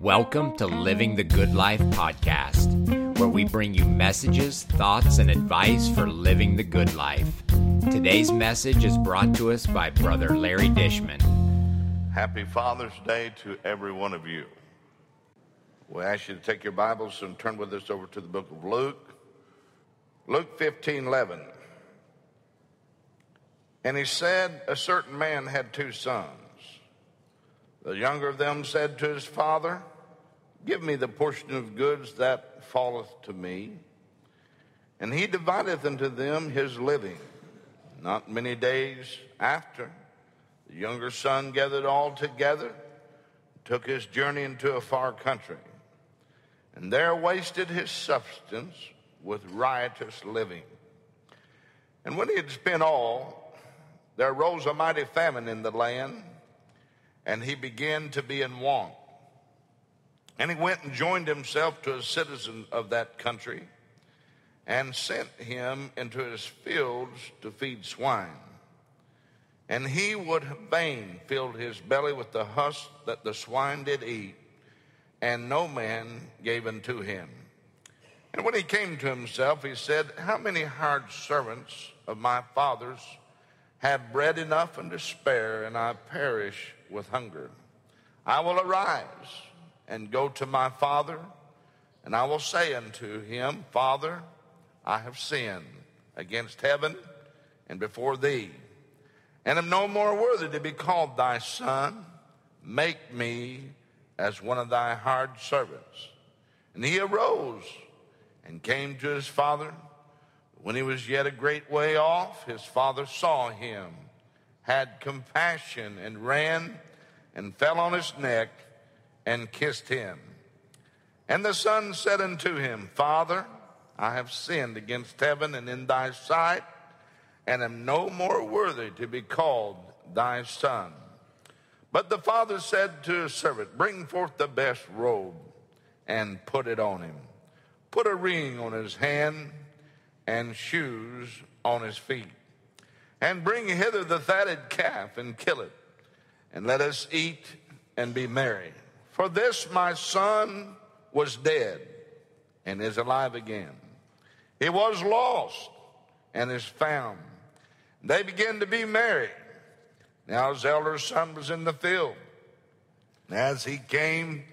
Welcome to Living the Good Life podcast, where we bring you messages, thoughts, and advice for living the good life. Today's message is brought to us by Brother Larry Dishman. Happy Father's Day to every one of you. We ask you to take your Bibles and turn with us over to the book of Luke. Luke 15 11. And he said, A certain man had two sons. The younger of them said to his father, Give me the portion of goods that falleth to me. And he divideth unto them his living. Not many days after, the younger son gathered all together, took his journey into a far country, and there wasted his substance with riotous living. And when he had spent all, there arose a mighty famine in the land, and he began to be in want. And he went and joined himself to a citizen of that country and sent him into his fields to feed swine. And he would fain filled his belly with the husk that the swine did eat, and no man gave unto him. And when he came to himself, he said, How many hired servants of my father's have bread enough and to spare, and I perish with hunger? I will arise and go to my father, and I will say unto him, Father, I have sinned against heaven and before thee, and am no more worthy to be called thy son. Make me as one of thy hired servants. And he arose and came to his father. When he was yet a great way off, his father saw him, had compassion, and ran and fell on his neck and kissed him. And the son said unto him, Father, I have sinned against heaven and in thy sight, and am no more worthy to be called thy son. But the father said to his servant, Bring forth the best robe and put it on him. Put a ring on his hand and shoes on his feet. And bring hither the fatted calf and kill it, and let us eat and be merry. For this my son was dead and is alive again. He was lost and is found. They began to be merry. Now his elder son was in the field. And As he came,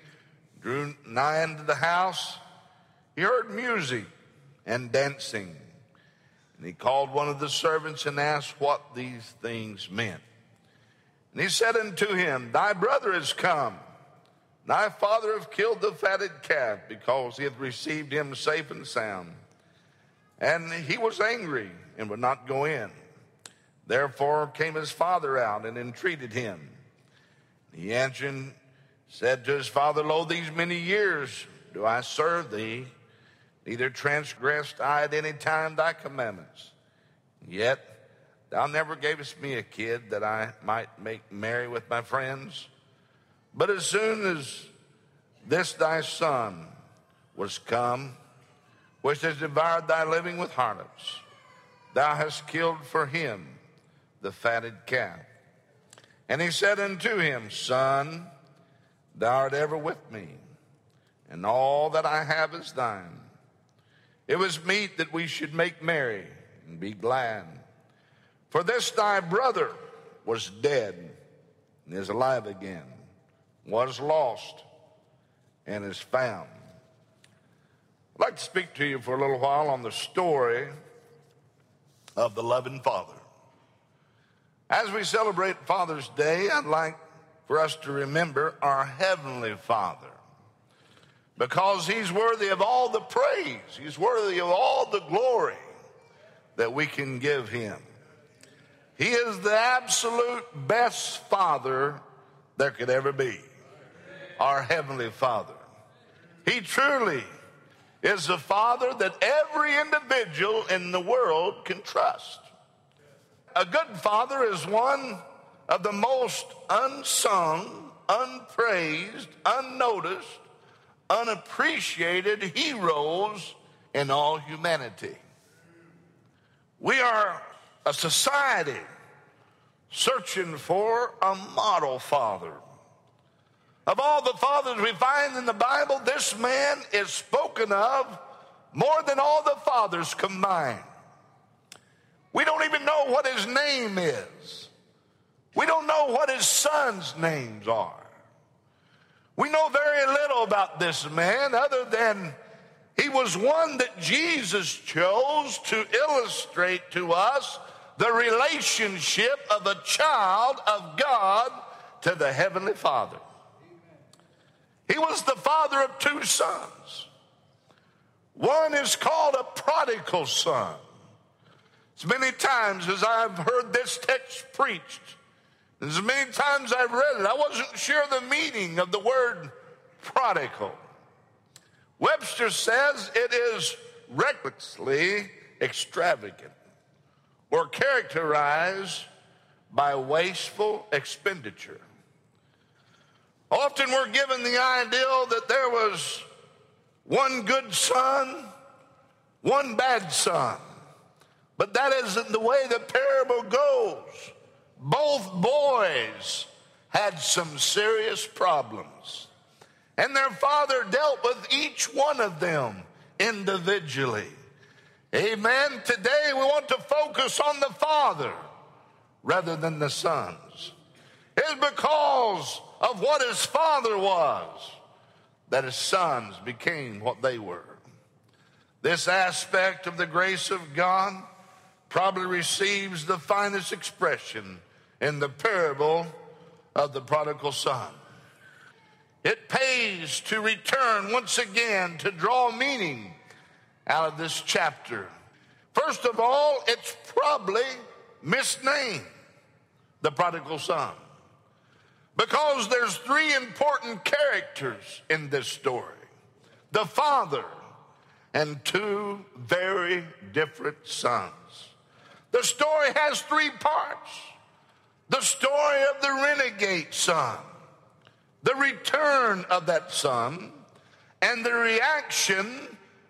drew nigh into the house, he heard music and dancing. And he called one of the servants and asked what these things meant. And he said unto him, Thy brother is come Thy father hath killed the fatted calf because he hath received him safe and sound. And he was angry and would not go in. Therefore came his father out and entreated him. He answered, said to his father, Lo, these many years do I serve thee, neither transgressed I at any time thy commandments. Yet thou never gavest me a kid that I might make merry with my friends. But as soon as this thy son was come, which has devoured thy living with harlots, thou hast killed for him the fatted calf. And he said unto him, Son, thou art ever with me, and all that I have is thine. It was meet that we should make merry and be glad. For this thy brother was dead and is alive again was lost and is found. I'd like to speak to you for a little while on the story of the loving Father. As we celebrate Father's Day, I'd like for us to remember our Heavenly Father because He's worthy of all the praise, He's worthy of all the glory that we can give Him. He is the absolute best Father there could ever be our Heavenly Father. He truly is the Father that every individual in the world can trust. A good father is one of the most unsung, unpraised, unnoticed, unappreciated heroes in all humanity. We are a society searching for a model father Of all the fathers we find in the Bible, this man is spoken of more than all the fathers combined. We don't even know what his name is. We don't know what his sons' names are. We know very little about this man other than he was one that Jesus chose to illustrate to us the relationship of a child of God to the Heavenly Father. He was the father of two sons. One is called a prodigal son. As many times as I've heard this text preached, as many times I've read it, I wasn't sure the meaning of the word prodigal. Webster says it is recklessly extravagant or characterized by wasteful expenditure. Often we're given the ideal that there was one good son, one bad son. But that isn't the way the parable goes. Both boys had some serious problems. And their father dealt with each one of them individually. Amen. Today we want to focus on the father rather than the sons. It's because of what his father was that his sons became what they were. This aspect of the grace of God probably receives the finest expression in the parable of the prodigal son. It pays to return once again to draw meaning out of this chapter. First of all, it's probably misnamed the prodigal son because there's three important characters in this story the father and two very different sons. The story has three parts the story of the renegade son, the return of that son, and the reaction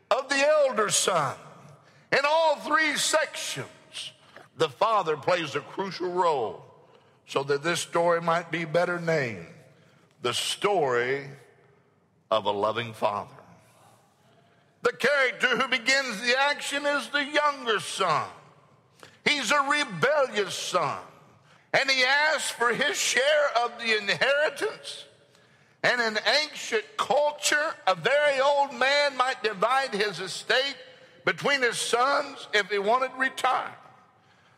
of the elder son. In all three sections, the father plays a crucial role so that this story might be better named the story of a loving father. The character who begins the action is the younger son. He's a rebellious son. And he asked for his share of the inheritance. And in ancient culture, a very old man might divide his estate between his sons if he wanted to retire.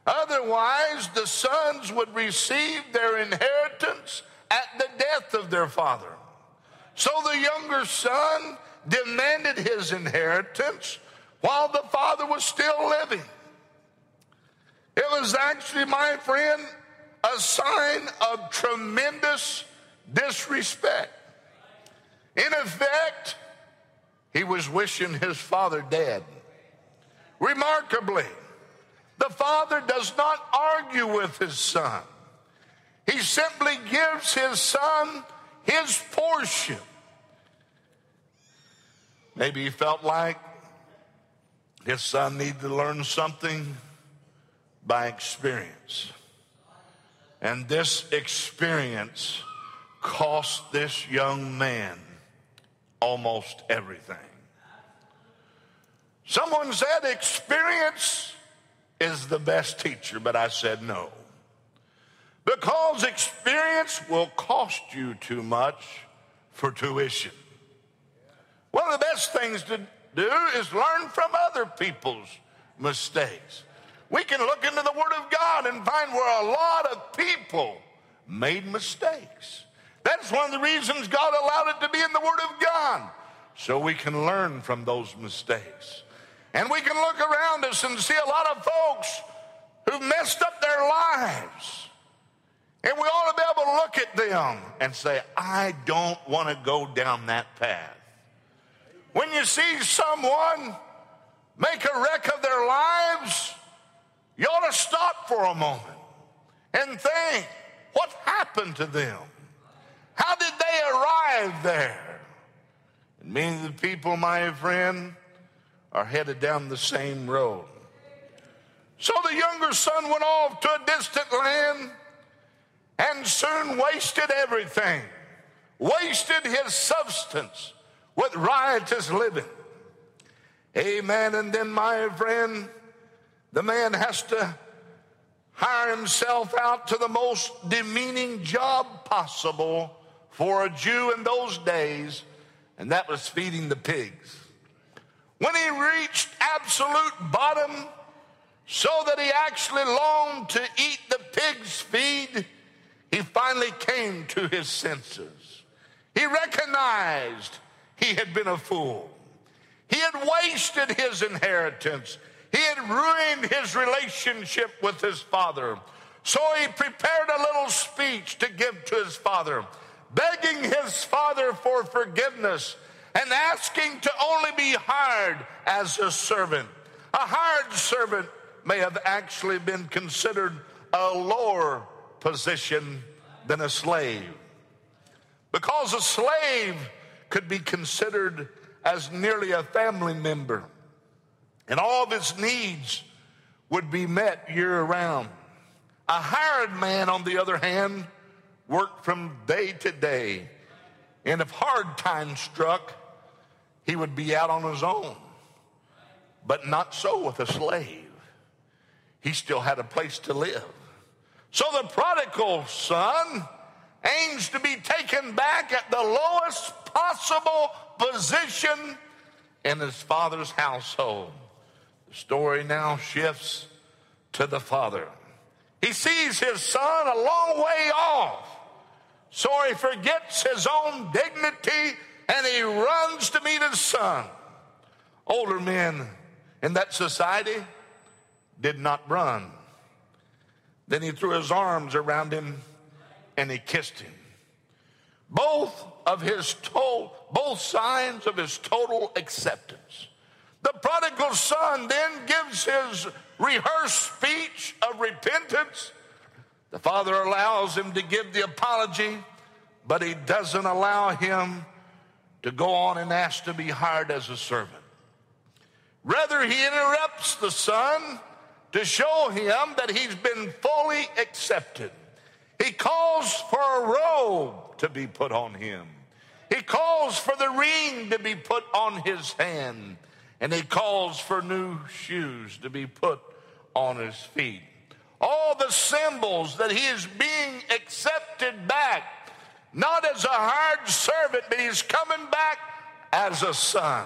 Otherwise, the sons would receive their inheritance at the death of their father. So the younger son demanded his inheritance while the father was still living. It was actually, my friend, a sign of tremendous disrespect. In effect, he was wishing his father dead. Remarkably, the father does not argue with his son. He simply gives his son his portion. Maybe he felt like his son needed to learn something by experience. And this experience cost this young man almost everything. Someone said experience is the best teacher, but I said no. Because experience will cost you too much for tuition. One of the best things to do is learn from other people's mistakes. We can look into the Word of God and find where a lot of people made mistakes. That's one of the reasons God allowed it to be in the Word of God, so we can learn from those mistakes. And we can look around us and see a lot of folks who've messed up their lives. And we ought to be able to look at them and say, I don't want to go down that path. When you see someone make a wreck of their lives, you ought to stop for a moment and think, what happened to them? How did they arrive there? And many of the people, my friend, are headed down the same road. So the younger son went off to a distant land and soon wasted everything wasted his substance with riotous living. Amen. And then, my friend, the man has to hire himself out to the most demeaning job possible for a Jew in those days, and that was feeding the pigs. When he reached absolute bottom, so that he actually longed to eat the pig's feed, he finally came to his senses. He recognized he had been a fool. He had wasted his inheritance. He had ruined his relationship with his father. So he prepared a little speech to give to his father, begging his father for forgiveness and asking to only be hired as a servant. A hired servant may have actually been considered a lower position than a slave. Because a slave could be considered as nearly a family member and all of his needs would be met year round. A hired man, on the other hand, worked from day to day. And if hard times struck, he would be out on his own. But not so with a slave. He still had a place to live. So the prodigal son aims to be taken back at the lowest possible position in his father's household. Story now shifts to the father. He sees his son a long way off, so he forgets his own dignity and he runs to meet his son. Older men in that society did not run. Then he threw his arms around him and he kissed him. Both of his to- both signs of his total acceptance. The prodigal son then gives his rehearsed speech of repentance. The father allows him to give the apology, but he doesn't allow him to go on and ask to be hired as a servant. Rather, he interrupts the son to show him that he's been fully accepted. He calls for a robe to be put on him. He calls for the ring to be put on his hand and he calls for new shoes to be put on his feet. All the symbols that he is being accepted back, not as a hired servant, but he's coming back as a son.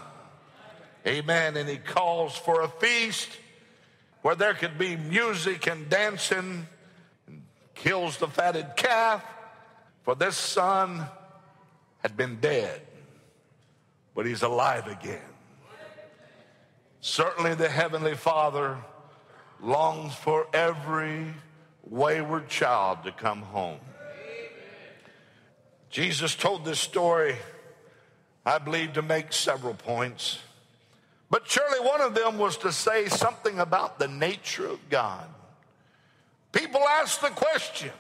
Amen. And he calls for a feast where there could be music and dancing, and kills the fatted calf. For this son had been dead, but he's alive again. Certainly, the Heavenly Father longs for every wayward child to come home. Jesus told this story, I believe, to make several points. But surely one of them was to say something about the nature of God. People ask the question,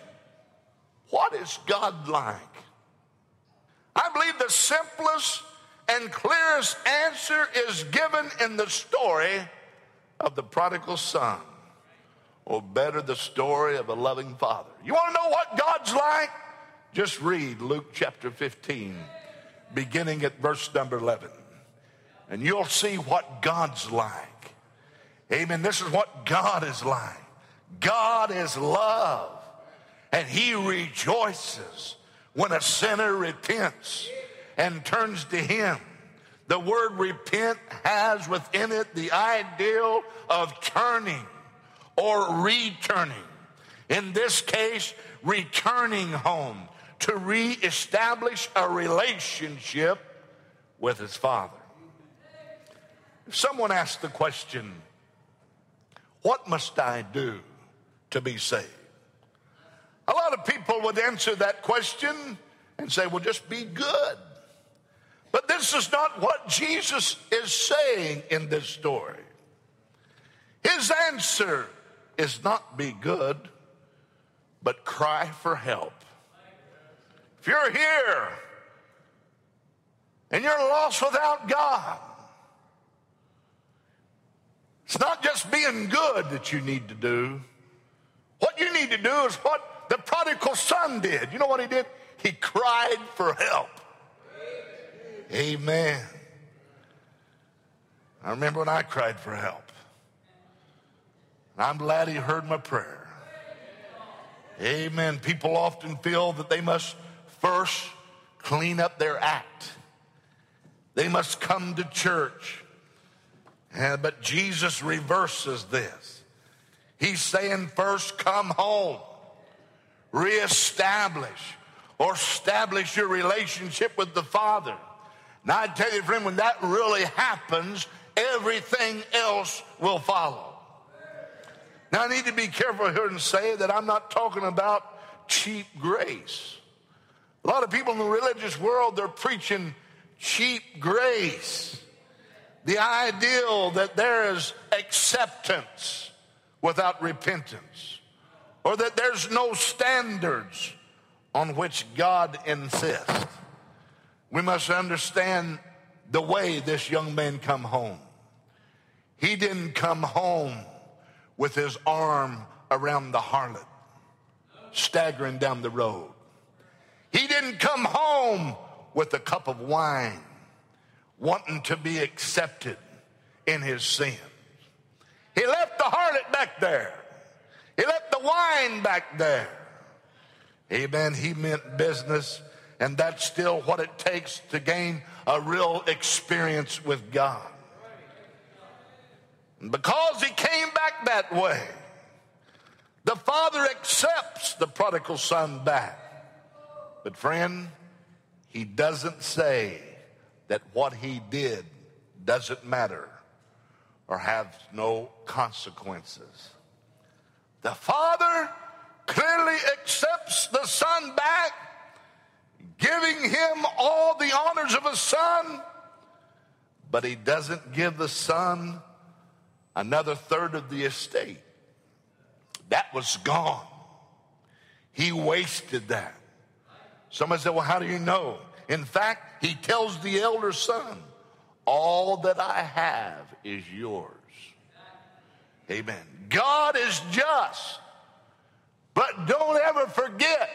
what is God like? I believe the simplest and clearest answer is given in the story of the prodigal son, or better, the story of a loving father. You want to know what God's like? Just read Luke chapter 15, beginning at verse number 11, and you'll see what God's like. Amen. This is what God is like. God is love, and He rejoices when a sinner repents and turns to Him. The word repent has within it the ideal of turning or returning. In this case, returning home to reestablish a relationship with his father. If someone asks the question, What must I do to be saved? A lot of people would answer that question and say, Well, just be good. But this is not what Jesus is saying in this story. His answer is not be good, but cry for help. If you're here and you're lost without God, it's not just being good that you need to do. What you need to do is what the prodigal son did. You know what he did? he cried for help. Amen. I remember when I cried for help. And I'm glad he heard my prayer. Amen. People often feel that they must first clean up their act. They must come to church. Uh, but Jesus reverses this. He's saying, first come home, reestablish or establish your relationship with the Father. Now, I tell you, friend, when that really happens, everything else will follow. Now, I need to be careful here and say that I'm not talking about cheap grace. A lot of people in the religious world, they're preaching cheap grace. The ideal that there is acceptance without repentance, or that there's no standards on which God insists. We must understand the way this young man come home. He didn't come home with his arm around the harlot, staggering down the road. He didn't come home with a cup of wine, wanting to be accepted in his sins. He left the harlot back there. He left the wine back there. Amen. He meant business, and that's still what it takes to gain a real experience with God. And because he came back that way, the father accepts the prodigal son back. But, friend, he doesn't say that what he did doesn't matter or have no consequences. The father clearly accepts the son back, giving him all the honors of a son, but he doesn't give the son another third of the estate. That was gone. He wasted that. Somebody said, Well, how do you know? In fact, he tells the elder son, All that I have is yours. Amen. God is just. But don't ever forget,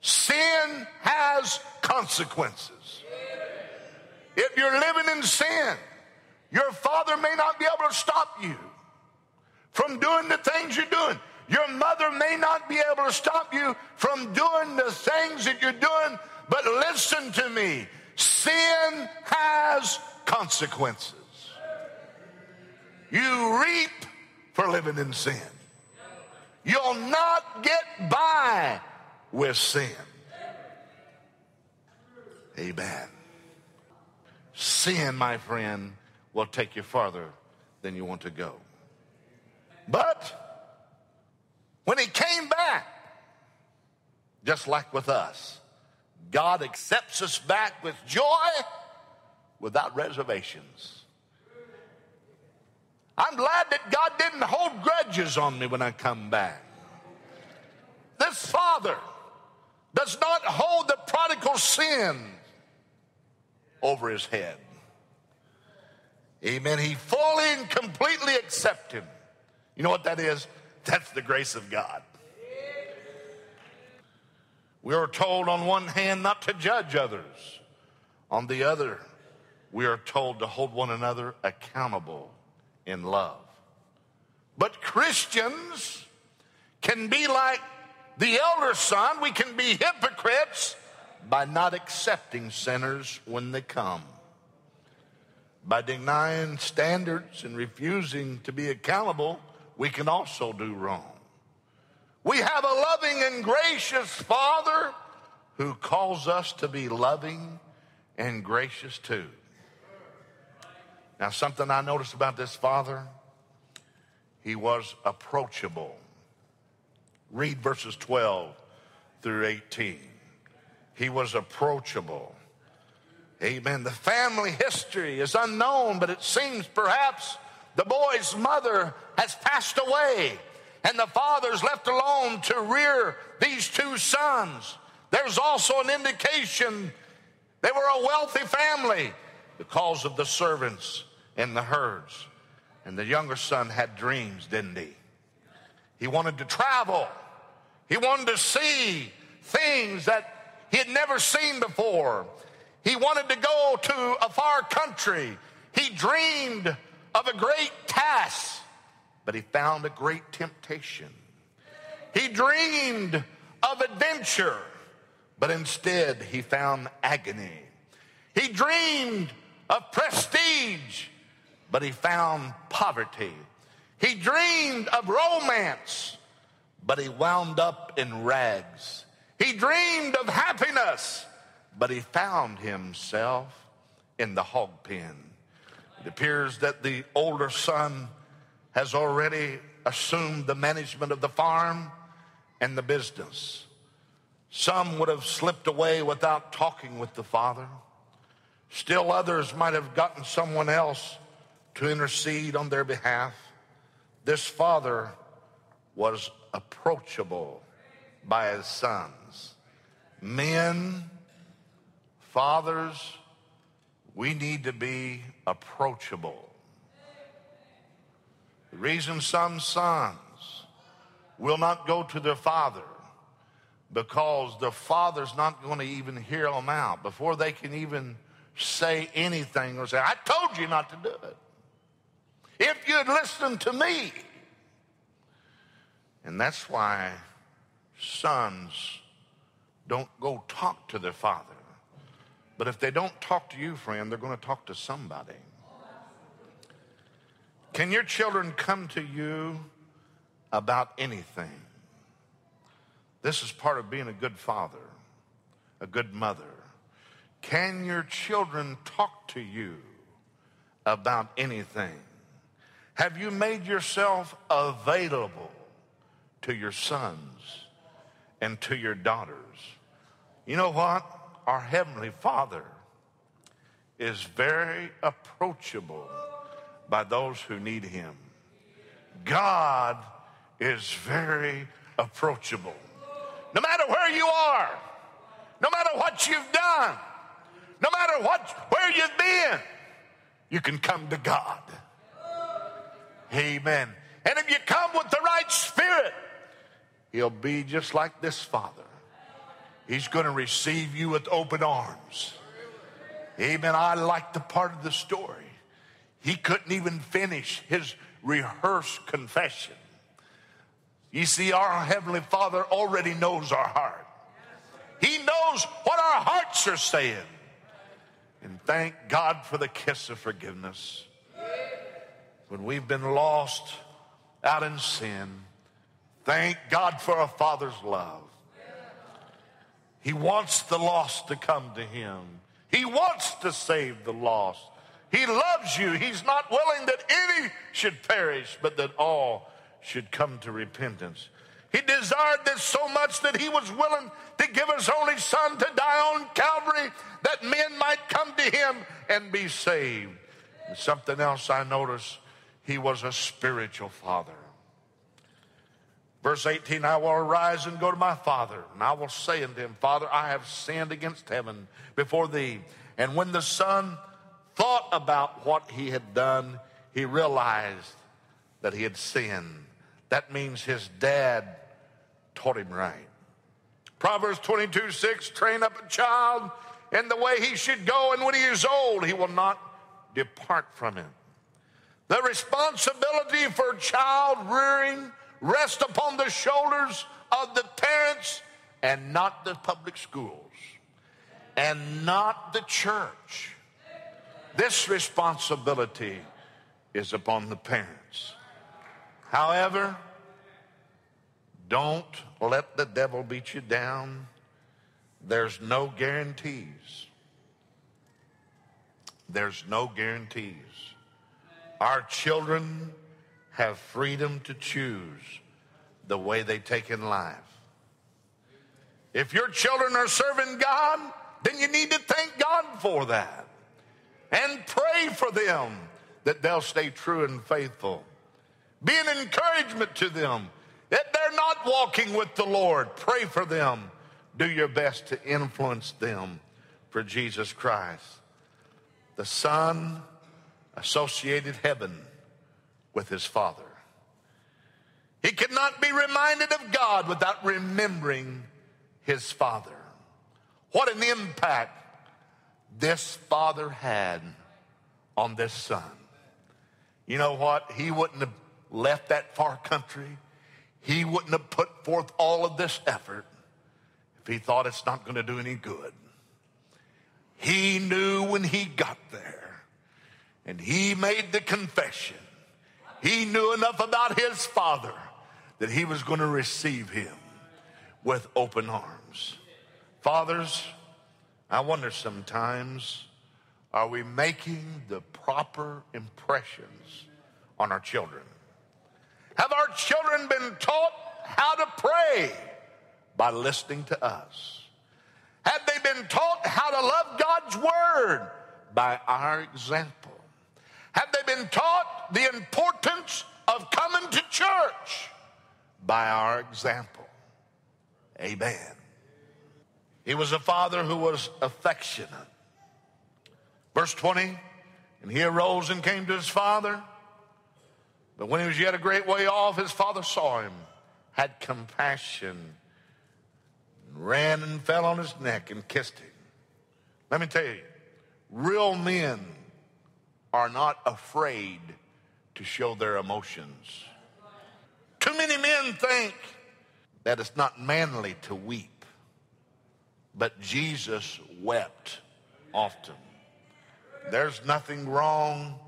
sin has consequences. If you're living in sin, your father may not be able to stop you from doing the things you're doing. Your mother may not be able to stop you from doing the things that you're doing, but listen to me sin has consequences. You reap for living in sin. You'll not get by with sin. Amen. Sin, my friend, will take you farther than you want to go. But when he came back, just like with us, God accepts us back with joy without reservations. I'm glad that God didn't hold grudges on me when I come back. This father does not hold the prodigal sin over his head. Amen. He fully and completely accepts him. You know what that is? That's the grace of God. We are told on one hand not to judge others, on the other, we are told to hold one another accountable in love. But Christians can be like the elder son, we can be hypocrites by not accepting sinners when they come. By denying standards and refusing to be accountable, we can also do wrong. We have a loving and gracious Father who calls us to be loving and gracious too. Now, something I noticed about this father, he was approachable. Read verses 12 through 18. He was approachable. Amen. The family history is unknown, but it seems perhaps the boy's mother has passed away and the father's left alone to rear these two sons. There's also an indication they were a wealthy family because of the servants and the herds. And the younger son had dreams, didn't he? He wanted to travel. He wanted to see things that he had never seen before. He wanted to go to a far country. He dreamed of a great task, but he found a great temptation. He dreamed of adventure, but instead he found agony. He dreamed of prestige, but he found poverty. He dreamed of romance, but he wound up in rags. He dreamed of happiness, but he found himself in the hog pen. It appears that the older son has already assumed the management of the farm and the business. Some would have slipped away without talking with the father. Still others might have gotten someone else to intercede on their behalf. This father was approachable by his sons. Men, fathers, we need to be approachable. The reason some sons will not go to their father because the father's not going to even hear them out before they can even say anything or say, I told you not to do it. If you'd listened to me. And that's why sons don't go talk to their father. But if they don't talk to you, friend, they're going to talk to somebody. Can your children come to you about anything? This is part of being a good father, a good mother. Can your children talk to you about anything? Have you made yourself available to your sons and to your daughters? You know what? Our Heavenly Father is very approachable by those who need Him. God is very approachable. No matter where you are, no matter what you've done, no matter what, where you've been, you can come to God. Amen. And if you come with the right spirit, he'll be just like this father. He's going to receive you with open arms. Amen. I like the part of the story. He couldn't even finish his rehearsed confession. You see, our Heavenly Father already knows our heart. He knows what our hearts are saying. And thank God for the kiss of forgiveness. When we've been lost out in sin, thank God for a father's love. He wants the lost to come to him. He wants to save the lost. He loves you. He's not willing that any should perish, but that all should come to repentance. He desired this so much that he was willing to give his only son to die on Calvary that men might come to him and be saved. And something else I noticed, he was a spiritual father. Verse 18, I will arise and go to my father, and I will say unto him, Father, I have sinned against heaven before thee. And when the son thought about what he had done, he realized that he had sinned. That means his dad taught him right. Proverbs 22 6 train up a child in the way he should go, and when he is old, he will not depart from it. The responsibility for child rearing rests upon the shoulders of the parents and not the public schools and not the church. This responsibility is upon the parents. However, don't let the devil beat you down. There's no guarantees. There's no guarantees. Our children have freedom to choose the way they take in life. If your children are serving God, then you need to thank God for that and pray for them that they'll stay true and faithful. Be an encouragement to them that they're not walking with the Lord. Pray for them. Do your best to influence them for Jesus Christ. The Son associated heaven with his Father. He could not be reminded of God without remembering his Father. What an impact this father had on this son. You know what? He wouldn't have left that far country. He wouldn't have put forth all of this effort if he thought it's not going to do any good. He knew when he got there and he made the confession. He knew enough about his father that he was going to receive him with open arms. Fathers, I wonder sometimes are we making the proper impressions on our children? Have our children been taught how to pray by listening to us? Have they been taught how to love God's word by our example? Have they been taught the importance of coming to church by our example? Amen. He was a father who was affectionate. Verse 20, and he arose and came to his father. But when he was yet a great way off, his father saw him, had compassion, and ran and fell on his neck and kissed him. Let me tell you, real men are not afraid to show their emotions. Too many men think that it's not manly to weep, but Jesus wept often. There's nothing wrong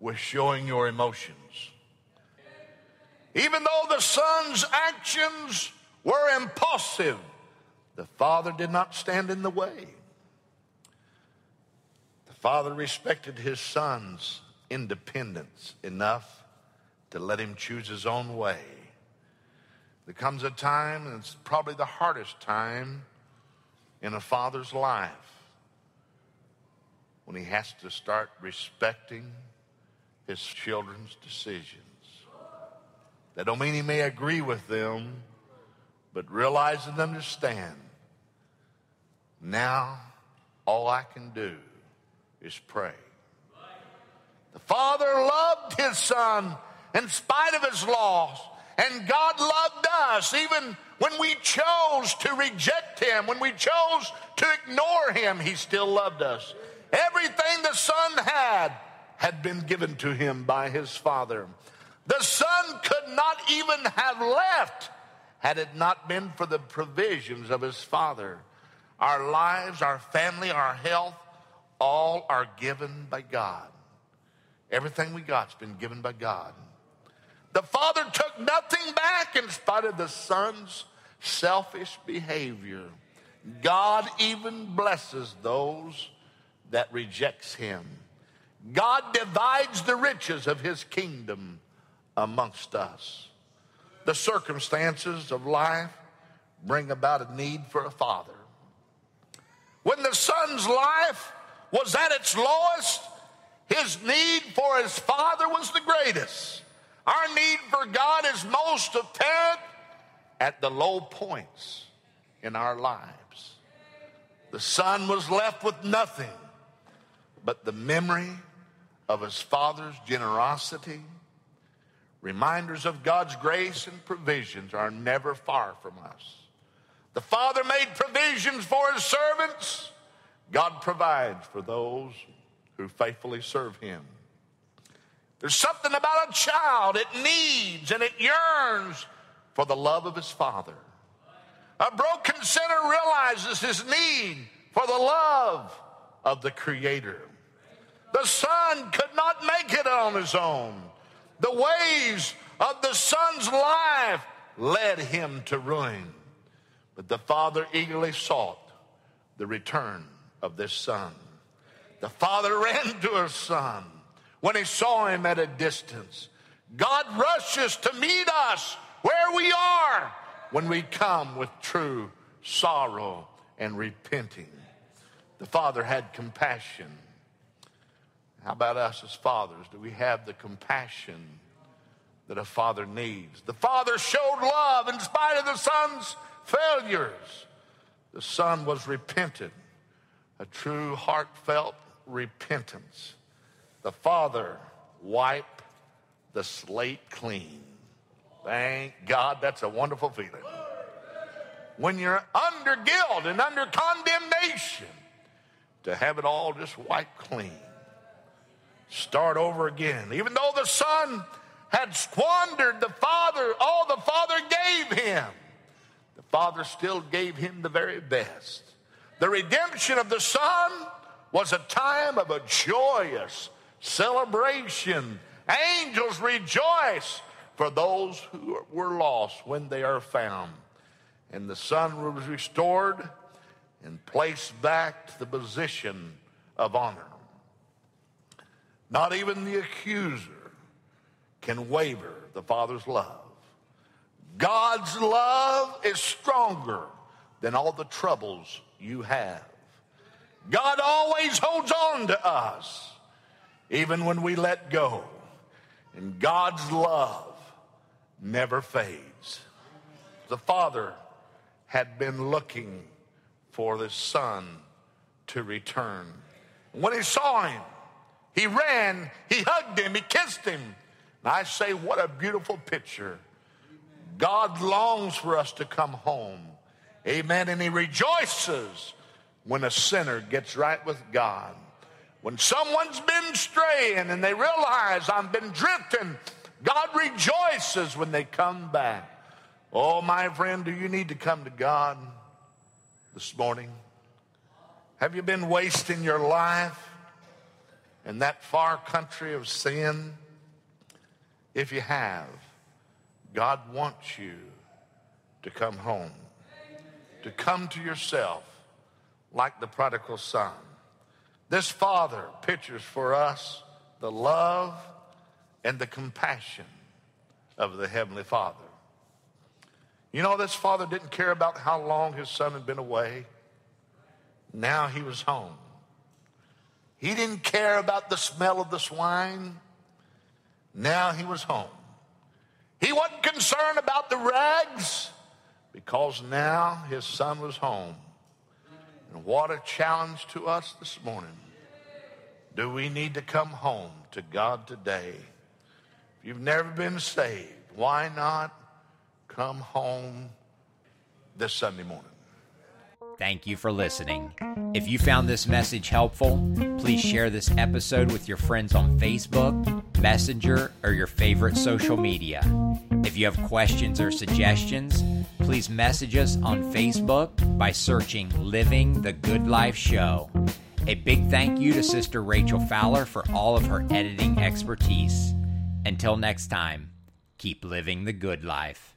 with showing your emotions. Even though the son's actions were impulsive, the father did not stand in the way. The father respected his son's independence enough to let him choose his own way. There comes a time, and it's probably the hardest time in a father's life, when he has to start respecting his children's decisions. That don't mean he may agree with them, but realize and understand now all I can do is pray. The father loved his son in spite of his loss, and God loved us even when we chose to reject him, when we chose to ignore him, he still loved us. Everything the son had had been given to him by his father. The son could not even have left had it not been for the provisions of his father. Our lives, our family, our health, all are given by God. Everything we got's been given by God. The father took nothing back in spite of the son's selfish behavior. God even blesses those that rejects him. God divides the riches of his kingdom amongst us. The circumstances of life bring about a need for a father. When the son's life was at its lowest, his need for his father was the greatest. Our need for God is most apparent at the low points in our lives. The son was left with nothing but the memory of his father's generosity. Reminders of God's grace and provisions are never far from us. The Father made provisions for his servants. God provides for those who faithfully serve him. There's something about a child, it needs and it yearns for the love of his father. A broken sinner realizes his need for the love of the Creator. The son could not make it on his own. The ways of the son's life led him to ruin. But the father eagerly sought the return of this son. The father ran to his son when he saw him at a distance. God rushes to meet us where we are when we come with true sorrow and repenting. The father had compassion. How about us as fathers? Do we have the compassion that a father needs? The father showed love in spite of the son's failures. The son was repentant, a true heartfelt repentance. The father wiped the slate clean. Thank God, that's a wonderful feeling. when you're under guilt and under condemnation to have it all just wiped clean. Start over again. Even though the son had squandered the father, all the father gave him, the father still gave him the very best. The redemption of the son was a time of a joyous celebration. Angels rejoice for those who were lost when they are found. And the son was restored and placed back to the position of honor. Not even the accuser can waver the Father's love. God's love is stronger than all the troubles you have. God always holds on to us, even when we let go. And God's love never fades. The Father had been looking for the Son to return. When he saw him, he ran, he hugged him, he kissed him. And I say, what a beautiful picture. God longs for us to come home. Amen. And he rejoices when a sinner gets right with God. When someone's been straying and they realize I've been drifting, God rejoices when they come back. Oh, my friend, do you need to come to God this morning? Have you been wasting your life in that far country of sin? If you have, God wants you to come home, to come to yourself like the prodigal son. This father pictures for us the love and the compassion of the Heavenly Father. You know, this father didn't care about how long his son had been away. Now he was home. He didn't care about the smell of the swine. Now he was home. He wasn't concerned about the rags because now his son was home. And what a challenge to us this morning. Do we need to come home to God today? If you've never been saved, why not come home this Sunday morning? Thank you for listening. If you found this message helpful, please share this episode with your friends on Facebook, Messenger, or your favorite social media. If you have questions or suggestions, please message us on Facebook by searching Living the Good Life Show. A big thank you to Sister Rachel Fowler for all of her editing expertise. Until next time, keep living the good life.